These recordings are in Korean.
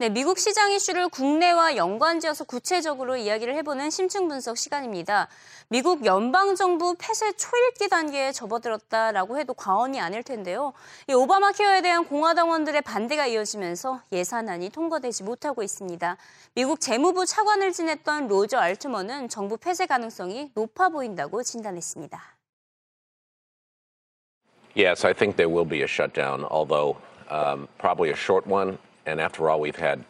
네, 미국 시장 이슈를 국내와 연관지어서 구체적으로 이야기를 해보는 심층 분석 시간입니다. 미국 연방 정부 폐쇄 초읽기 단계에 접어들었다라고 해도 과언이 아닐 텐데요. 이 오바마 케어에 대한 공화당원들의 반대가 이어지면서 예산안이 통과되지 못하고 있습니다. 미국 재무부 차관을 지냈던 로저 알트먼은 정부 폐쇄 가능성이 높아 보인다고 진단했습니다. Yes, I think there will be a shutdown, although um, probably a short one. And after all, we've had,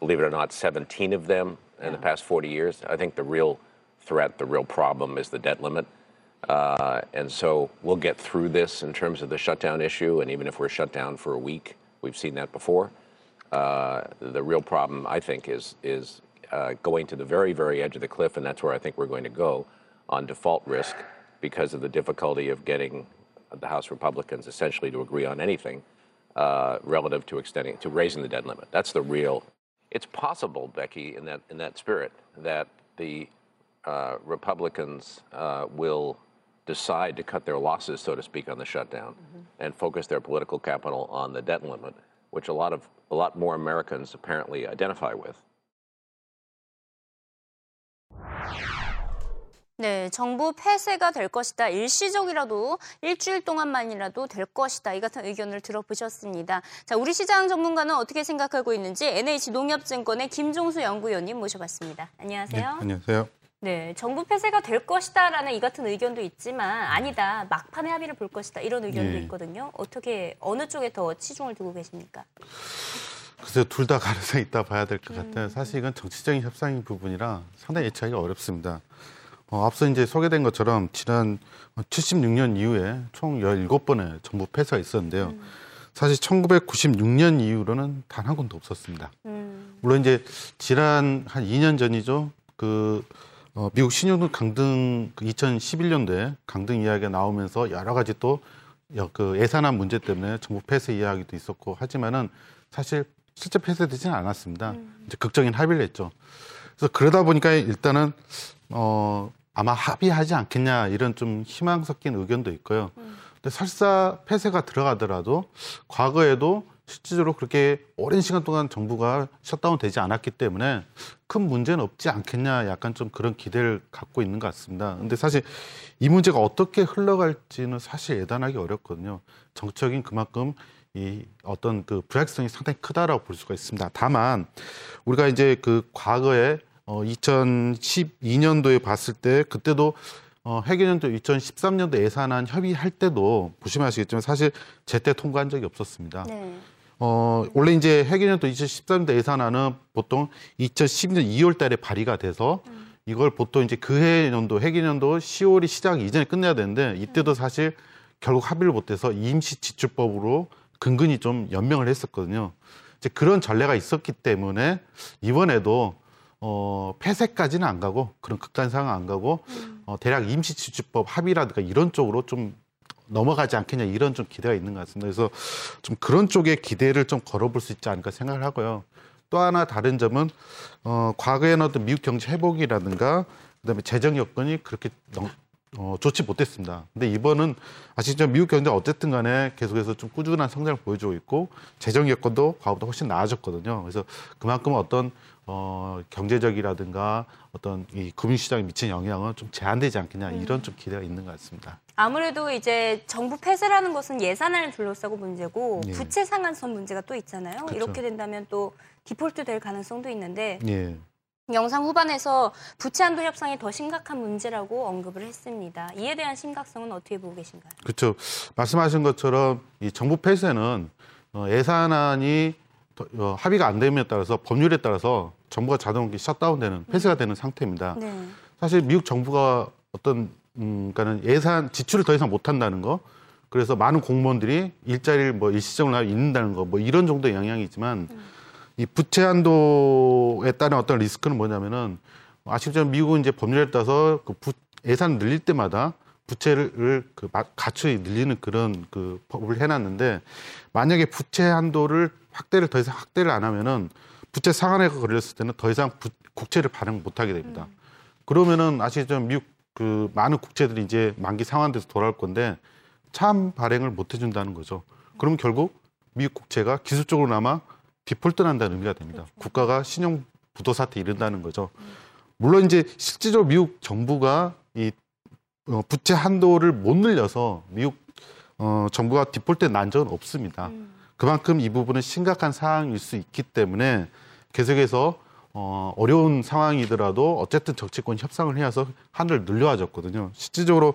believe it or not, 17 of them in yeah. the past 40 years. I think the real threat, the real problem is the debt limit. Uh, and so we'll get through this in terms of the shutdown issue. And even if we're shut down for a week, we've seen that before. Uh, the real problem, I think, is is uh, going to the very, very edge of the cliff, and that's where I think we're going to go on default risk because of the difficulty of getting the House Republicans essentially to agree on anything uh, relative to extending to raising the debt limit. That's the real. It's possible, Becky, in that in that spirit, that the uh, Republicans uh, will decide to cut their losses, so to speak, on the shutdown, mm-hmm. and focus their political capital on the debt limit, which a lot of a lot more Americans apparently identify with. 네, 정부 폐쇄가 될 것이다. 일시적이라도 일주일 동안만이라도 될 것이다. 이 같은 의견을 들어보셨습니다. 자, 우리 시장 전문가는 어떻게 생각하고 있는지 NH농협증권의 김종수 연구위원님 모셔봤습니다. 안녕하세요. 네, 안녕하세요. 네, 정부 폐쇄가 될 것이다라는 이 같은 의견도 있지만 아니다. 막판의 합의를 볼 것이다. 이런 의견도 네. 있거든요. 어떻게 어느 쪽에 더 치중을 두고 계십니까? 글쎄요, 둘다 가능성이 있다 봐야 될 것 같아요. 음. 사실 이건 정치적인 협상인 부분이라 상당히 예측하기가 어렵습니다. 어, 앞서 이제 소개된 것처럼 지난 76년 이후에 총 17번의 정부 폐쇄가 있었는데요. 음. 사실 1996년 이후로는 단 한 건도 없었습니다. 음. 물론 이제 지난 한 2년 전이죠. 그 어, 미국 신용등 강등 그 2011년도에 강등 이야기가 나오면서 여러 가지 또 그 예산안 문제 때문에 정부 폐쇄 이야기도 있었고 하지만은 사실 실제 폐쇄되지는 않았습니다. 음. 이제 극적인 합의를 했죠. 그래서 그러다 보니까 일단은 어 아마 합의하지 않겠냐 이런 좀 희망 섞인 의견도 있고요. 음. 근데 설사 폐쇄가 들어가더라도 과거에도 실질적으로 그렇게 오랜 시간 동안 정부가 셧다운 되지 않았기 때문에 큰 문제는 없지 않겠냐 약간 좀 그런 기대를 갖고 있는 것 같습니다. 근데 사실 이 문제가 어떻게 흘러갈지는 사실 예단하기 어렵거든요. 정적인 그만큼 이 어떤 그 불확실성이 상당히 크다라고 볼 수가 있습니다. 다만 우리가 이제 그 과거에 어 2012년도에 봤을 때 그때도 어, 회계년도 2013년도 예산안 협의할 때도 보시면 아시겠지만 사실 제때 통과한 적이 없었습니다. 네. 어, 원래 이제 회계년도 2013년도 예산안은 보통 2012년 2월 달에 발의가 돼서 음. 이걸 보통 이제 그해 년도 회계년도 10월이 시작 이전에 끝내야 되는데 이때도 음. 사실 결국 합의를 못해서 임시 지출법으로 근근히 좀 연명을 했었거든요. 이제 그런 전례가 있었기 때문에 이번에도 어, 폐쇄까지는 안 가고 그런 극단 상황 안 가고 음. 어, 대략 임시지주법 합의라든가 이런 쪽으로 좀 넘어가지 않겠냐 이런 좀 기대가 있는 것 같습니다. 그래서 좀 그런 쪽에 기대를 좀 걸어볼 수 있지 않을까 생각을 하고요. 또 하나 다른 점은 어, 과거에는 어떤 미국 경제 회복이라든가 그다음에 재정 여건이 그렇게 너, 어, 좋지 못했습니다. 근데 이번은 아시죠? 미국 경제 어쨌든 간에 계속해서 좀 꾸준한 성장을 보여주고 있고 재정 여건도 과거보다 훨씬 나아졌거든요. 그래서 그만큼 어떤 어, 경제적이라든가 어떤 이 금융시장에 미친 영향은 좀 제한되지 않겠냐 음. 이런 좀 기대가 있는 것 같습니다. 아무래도 이제 정부 폐쇄라는 것은 예산안을 둘러싸고 문제고 예. 부채 상한선 문제가 또 있잖아요. 그렇죠. 이렇게 된다면 또 디폴트 될 가능성도 있는데 예. 영상 후반에서 부채 한도 협상이 더 심각한 문제라고 언급을 했습니다. 이에 대한 심각성은 어떻게 보고 계신가요? 그렇죠. 말씀하신 것처럼 이 정부 폐쇄는 어, 예산안이 어, 합의가 안 됨에 따라서 법률에 따라서 정부가 자동으로 셧다운되는 폐쇄가 되는 상태입니다. 네. 사실 미국 정부가 어떤 음, 그러니까는 예산 지출을 더 이상 못 한다는 거, 그래서 많은 공무원들이 일자리를 뭐 일시적으로 잃는다는 거, 뭐 이런 정도의 영향이지만 음. 이 부채 한도에 따른 어떤 리스크는 뭐냐면은 아시겠지만 미국은 이제 법률에 따라서 그 부, 예산을 늘릴 때마다 부채를 그 가축이 늘리는 그런 그 법을 해놨는데 만약에 부채 한도를 확대를 더 이상 확대를 안 하면은 부채 상한에가 걸렸을 때는 더 이상 부, 국채를 발행 못 하게 됩니다. 음. 그러면은 아시죠? 미국 그 많은 국채들이 이제 만기 상환돼서 돌아올 건데 참 발행을 못 해준다는 거죠. 그럼 결국 미국 국채가 기술적으로나마 디폴트 난다는 의미가 됩니다. 국가가 신용 부도 사태 이른다는 거죠. 물론 이제 실질적으로 미국 정부가 이 어, 부채 한도를 못 늘려서 미국 어, 정부가 디폴트에 난 적은 없습니다. 그만큼 이 부분은 심각한 상황일 수 있기 때문에 계속해서 어, 어려운 상황이더라도 어쨌든 정치권 협상을 해서 한을 늘려와줬거든요. 실질적으로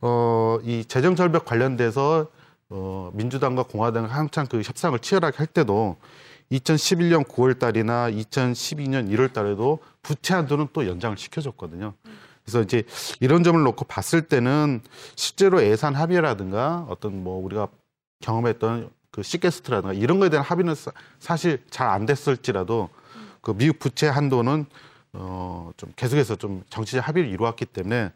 어, 이 재정 절벽 관련돼서 어, 민주당과 공화당이 한창 그 협상을 치열하게 할 때도 2011년 9월 달이나 2012년 1월 달에도 부채 한도는 또 연장을 시켜줬거든요. 그래서 이제 이런 점을 놓고 봤을 때는 실제로 예산 합의라든가 어떤 뭐 우리가 경험했던 그 시게스트라든가 이런 거에 대한 합의는 사- 사실 잘 안 됐을지라도 그 미국 부채 한도는 어 좀 계속해서 좀 정치적 합의를 이루었기 때문에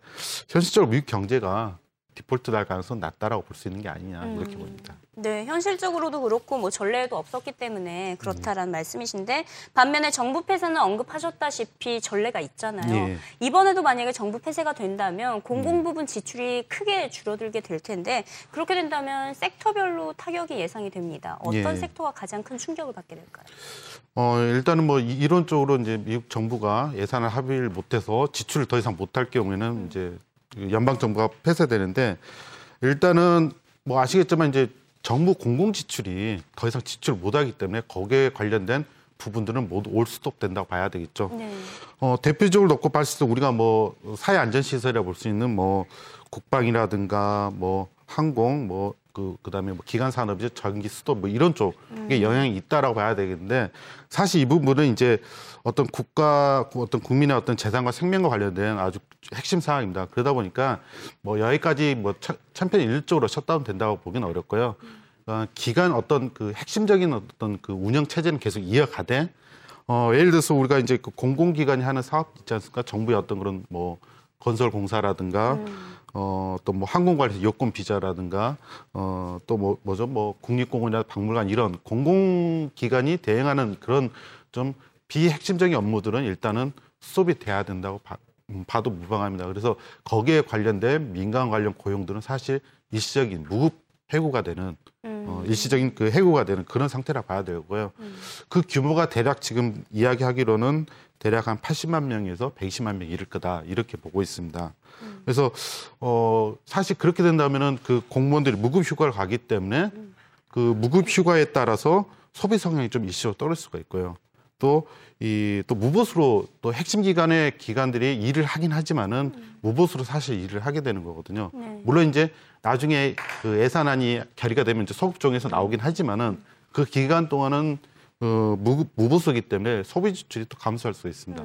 현실적으로 미국 경제가 디폴트 날 가능성은 낮다라고 볼 수 있는 게 아니냐 이렇게 보입니다. 네, 현실적으로도 그렇고 뭐 전례도 없었기 때문에 그렇다라는 말씀이신데 반면에 정부 폐쇄는 언급하셨다시피 전례가 있잖아요. 예. 이번에도 만약에 정부 폐쇄가 된다면 공공 부분 지출이 크게 줄어들게 될 텐데 그렇게 된다면 섹터별로 타격이 예상이 됩니다. 어떤 예. 섹터가 가장 큰 충격을 받게 될까요? 어, 일단은 뭐 이- 이론적으로 이제 미국 정부가 예산을 합의를 못해서 지출을 더 이상 못할 경우에는 이제 그 연방 정부가 폐쇄되는데 일단은 뭐 아시겠지만 이제 정부 공공 지출이 더 이상 지출을 못하기 때문에 거기에 관련된 부분들은 모두 올 스톱 된다고 봐야 되겠죠. 네. 어, 대표적으로 놓고 봤을 때 우리가 뭐 사회 안전 시설이라 볼 수 있는 뭐 국방이라든가 뭐 항공 뭐 그 그 다음에 뭐 기간 산업이죠 전기 수도 뭐 이런 쪽에 영향이 있다라고 봐야 되겠는데 사실 이 부분은 이제 어떤 국가 어떤 국민의 어떤 재산과 생명과 관련된 아주 핵심 사항입니다. 그러다 보니까 뭐 여기까지 뭐 천- 천편일률적으로 셧다운 된다고 보기는 어렵고요. 어, 기간 어떤 그 핵심적인 어떤 그 운영 체제는 계속 이어가되 어, 예를 들어서 우리가 이제 그 공공기관이 하는 사업 있지 않습니까? 정부의 어떤 그런 뭐 건설 공사라든가 어, 또 뭐 항공관리사 여권 비자라든가 어, 또 뭐 뭐죠? 뭐 국립공원이나 박물관 이런 공공기관이 대행하는 그런 좀 비핵심적인 업무들은 일단은 수업이 돼야 된다고 봐, 음, 봐도 무방합니다. 그래서 거기에 관련된 민간 관련 고용들은 사실 일시적인 무급 해고가 되는 어, 일시적인 그 해고가 되는 그런 상태라 봐야 되고요. 그 규모가 대략 지금 이야기하기로는 대략 한 80만 명에서 120만 명 이를 거다 이렇게 보고 있습니다. 그래서 어 사실 그렇게 된다면은 그 공무원들이 무급 휴가를 가기 때문에 그 무급 휴가에 따라서 소비 성향이 좀 일시적으로 떨어질 수가 있고요. 또 이 또 무보수로 또 핵심 기관의 기관들이 일을 하긴 하지만은 무보수로 사실 일을 하게 되는 거거든요. 네. 물론 이제 나중에 그 예산안이 결의가 되면 이제 소급종에서 나오긴 하지만은 그 기간 동안은 어, 무, 무보수기 때문에 소비 지출이 또 감소할 수 있습니다.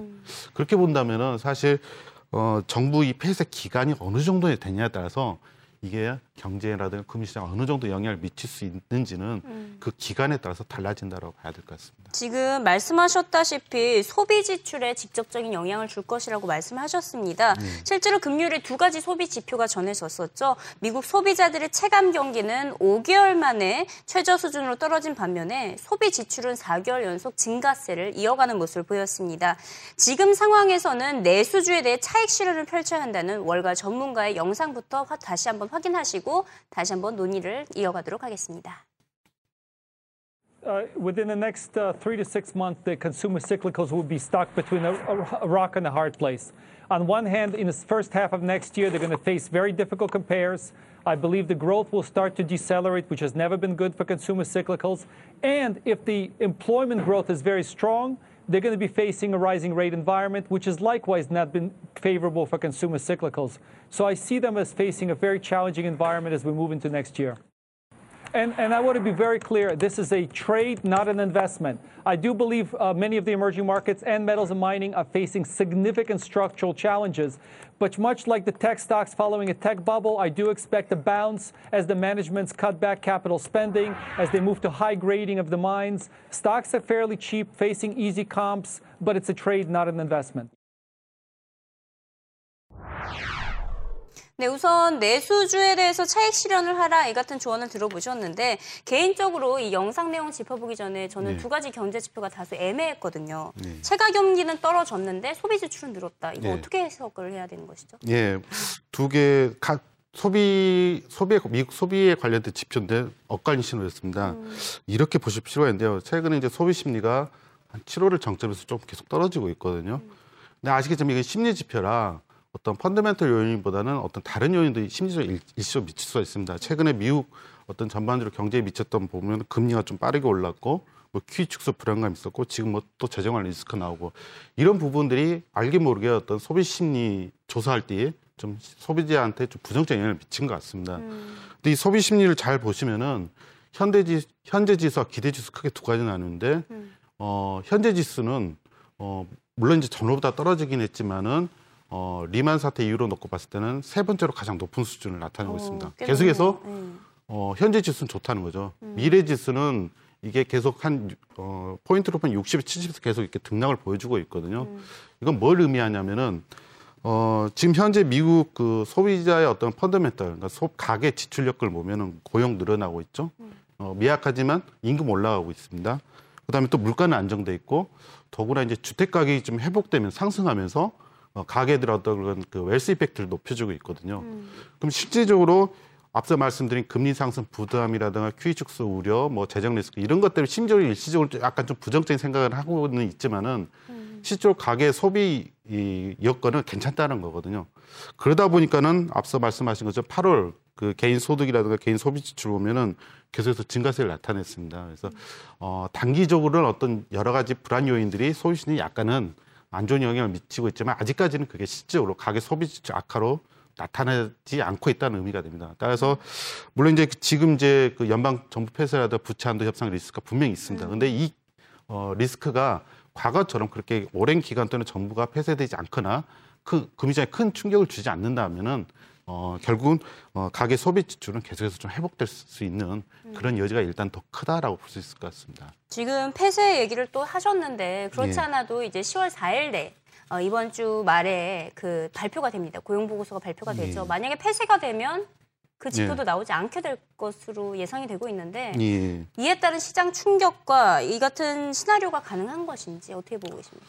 그렇게 본다면은 사실 어, 정부 이 폐쇄 기간이 어느 정도 되냐에 따라서 이게 경제라든가 금융시장 어느 정도 영향을 미칠 수 있는지는 그 기간에 따라서 달라진다고 봐야 될 것 같습니다. 지금 말씀하셨다시피 소비 지출에 직접적인 영향을 줄 것이라고 말씀하셨습니다. 실제로 금요일에 두 가지 소비 지표가 전해졌었죠. 미국 소비자들의 체감 경기는 5개월 만에 최저 수준으로 떨어진 반면에 소비 지출은 4개월 연속 증가세를 이어가는 모습을 보였습니다. 지금 상황에서는 내수주에 대해 차익 실현을 펼쳐야 한다는 월가 전문가의 영상부터 화- 다시 한번 확인하시고 다시 한번 논의를 이어가도록 하겠습니다. uh, within the next uh, three to six months, the consumer cyclicals will be stuck between a, a rock and a hard place. On one hand, in the first half of next year, they're going to face very difficult compares. I believe the growth will start to decelerate, which has never been good for consumer cyclicals. And if the employment growth is very strong, they're going to be facing a rising rate environment, which has likewise not been favorable for consumer cyclicals. So I see them as facing a very challenging environment as we move into next year. And, and I want to be very clear this is a trade, not an investment. I do believe uh, many of the emerging markets and metals and mining are facing significant structural challenges. But much like the tech stocks following a tech bubble, I do expect a bounce as the managements cut back capital spending, as they move to high grading of the mines. Stocks are fairly cheap, facing easy comps, but it's a trade, not an investment. 네, 우선 내수주에 대해서 차익 실현을 하라 이 같은 조언을 들어보셨는데 개인적으로 이 영상 내용 짚어보기 전에 저는 네. 두 가지 경제 지표가 다소 애매했거든요. 체가 경기는 떨어졌는데 소비 지출은 늘었다. 이거 네. 어떻게 해석을 해야 되는 것이죠? 예, 두 개, 각 소비 소비 미국 소비에 관련된 지표인데 엇갈린 신호였습니다. 이렇게 보실 필요가 있는데요. 최근에 이제 소비 심리가 한 7월을 정점에서 좀 계속 떨어지고 있거든요. 근데 아시겠지만 이게 심리 지표라 어떤 펀더멘털 요인보다는 어떤 다른 요인도 심리적 일- 일시적 미칠 수가 있습니다. 최근에 미국 어떤 전반적으로 경제에 미쳤던 보면 금리가 좀 빠르게 올랐고 뭐 QE 축소 불안감이 있었고 지금 뭐 또 재정할 리스크 나오고 이런 부분들이 알게 모르게 어떤 소비 심리 조사할 때 좀 소비자한테 좀 부정적 영향을 미친 것 같습니다. 근데 이 소비 심리를 잘 보시면은 현대지 현재 지수와 기대 지수 크게 두 가지 나누는데 어 현재 지수는 어 물론 이제 전후보다 떨어지긴 했지만은 어 리만 사태 이후로 놓고 봤을 때는 세 번째로 가장 높은 수준을 나타내고 있습니다. 어, 꽤 계속해서. 네. 어, 현재 지수는 좋다는 거죠. 미래 지수는 이게 계속 한, 어, 포인트로 보면 60, 70에서 계속 이렇게 등락을 보여주고 있거든요. 이건 뭘 의미하냐면은, 어, 지금 현재 미국 그 소비자의 어떤 펀더멘털, 그러니까 소, 가계 지출력을 보면은 고용 늘어나고 있죠. 어, 미약하지만 임금 올라가고 있습니다. 그 다음에 또 물가는 안정돼 있고, 더구나 이제 주택 가격이 좀 회복되면 상승하면서 어, 가게들 어떤 그런 그 웰스 이펙트를 높여주고 있거든요. 그럼 실질적으로 앞서 말씀드린 금리 상승 부담이라든가 QE 축소 우려, 뭐 재정 리스크 이런 것 때문에 심지어 일시적으로 좀 약간 좀 부정적인 생각을 하고는 있지만은 실제로 가계 소비 이 여건은 괜찮다는 거거든요. 그러다 보니까는 앞서 말씀하신 것처럼 8월 그 개인 소득이라든가 개인 소비 지출 보면은 계속해서 증가세를 나타냈습니다. 그래서 어 단기적으로는 어떤 여러 가지 불안 요인들이 소비 심리 약간은 안 좋은 영향을 미치고 있지만 아직까지는 그게 실질적으로 가계 소비 지출 악화로 나타나지 않고 있다는 의미가 됩니다. 따라서 물론 이제 지금 이제 그 연방 정부 폐쇄라든가 부채 한도 협상 리스크가 분명히 있습니다. 근데 이 어, 리스크가 과거처럼 그렇게 오랜 기간 동안 정부가 폐쇄되지 않거나 그 금융시장에 큰 충격을 주지 않는다면은 어, 결국은 어, 가계 소비 지출은 계속해서 좀 회복될 수 있는 그런 여지가 일단 더 크다라고 볼 수 있을 것 같습니다. 지금 폐쇄 얘기를 또 하셨는데 그렇지 예. 않아도 이제 10월 4일 내 어, 이번 주 말에 그 발표가 됩니다. 고용 보고서가 발표가 되죠. 예. 만약에 폐쇄가 되면 그 지표도 나오지 않게 될 것으로 예상이 되고 있는데 예. 이에 따른 시장 충격과 이 같은 시나리오가 가능한 것인지 어떻게 보고 계십니까?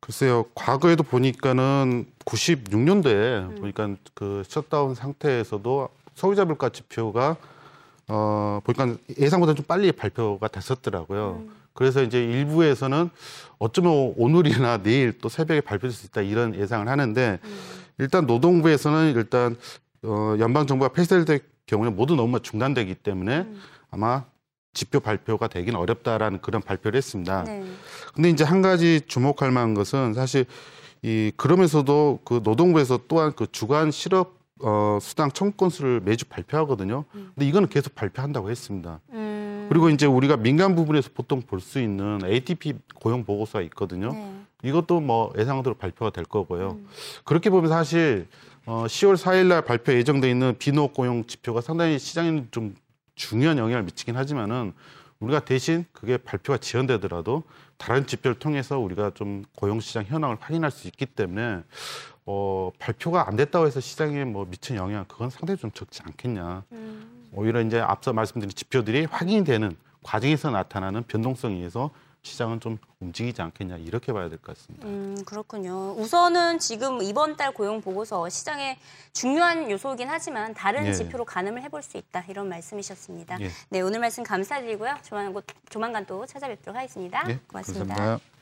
글쎄요, 과거에도 보니까는 96년도에 보니까 그 셧다운 상태에서도 소비자 물가 지표가 어 보니까 예상보다 좀 빨리 발표가 됐었더라고요. 그래서 이제 일부에서는 어쩌면 오늘이나 내일 또 새벽에 발표될 수 있다 이런 예상을 하는데 일단 노동부에서는 일단 어 연방 정부가 폐쇄될 경우에 모든 업무가 중단되기 때문에 아마 지표 발표가 되긴 어렵다라는 그런 발표를 했습니다. 네. 근데 이제 한 가지 주목할 만한 것은 사실 이 그러면서도 그 노동부에서 또한 그 주간 실업 어 수당 청구 건수를 매주 발표하거든요. 근데 이거는 계속 발표한다고 했습니다. 음, 그리고 이제 우리가 민간 부분에서 보통 볼 수 있는 ATP 고용 보고서가 있거든요. 네. 이것도 뭐 예상대로 발표가 될 거고요. 그렇게 보면 사실 어 10월 4일 날 발표 예정돼 있는 비농업 고용 지표가 상당히 시장에는 좀 중요한 영향을 미치긴 하지만은 우리가 대신 그게 발표가 지연되더라도 다른 지표를 통해서 우리가 좀 고용 시장 현황을 확인할 수 있기 때문에 어 발표가 안 됐다고 해서 시장에 뭐 미친 영향 그건 상당히 좀 적지 않겠냐. 오히려 이제 앞서 말씀드린 지표들이 확인이 되는 과정에서 나타나는 변동성에 의해서 시장은 좀 움직이지 않겠냐 이렇게 봐야 될 것 같습니다. 음, 그렇군요. 우선은 지금 이번 달 고용 보고서 시장의 중요한 요소이긴 하지만 다른 예. 지표로 가늠을 해볼 수 있다 이런 말씀이셨습니다. 예. 네, 오늘 말씀 감사드리고요. 조만간, 조만간 또 찾아뵙도록 하겠습니다. 예, 고맙습니다. 감사합니다.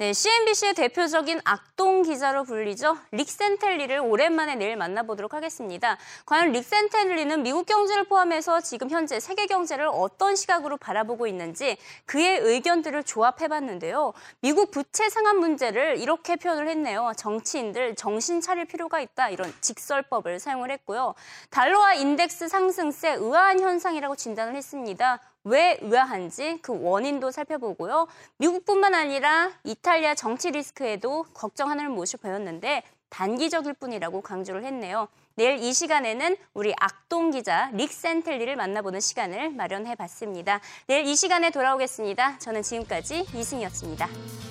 네, CNBC의 대표적인 악동 기자로 불리죠. 릭 센텔리를 오랜만에 내일 만나보도록 하겠습니다. 과연 릭 센텔리는 미국 경제를 포함해서 지금 현재 세계 경제를 어떤 시각으로 바라보고 있는지 그의 의견들을 조합해봤는데요. 미국 부채 상한 문제를 이렇게 표현을 했네요. 정치인들 정신 차릴 필요가 있다 이런 직설법을 사용을 했고요. 달러와 인덱스 상승세 의아한 현상이라고 진단을 했습니다. 왜 의아한지 그 원인도 살펴보고요. 미국뿐만 아니라 이탈리아 정치 리스크에도 걱정 하나를 모셔보였는데 단기적일 뿐이라고 강조를 했네요. 내일 이 시간에는 우리 악동 기자 릭 센텔리를 만나보는 시간을 마련해 봤습니다. 내일 이 시간에 돌아오겠습니다. 저는 지금까지 이승이었습니다.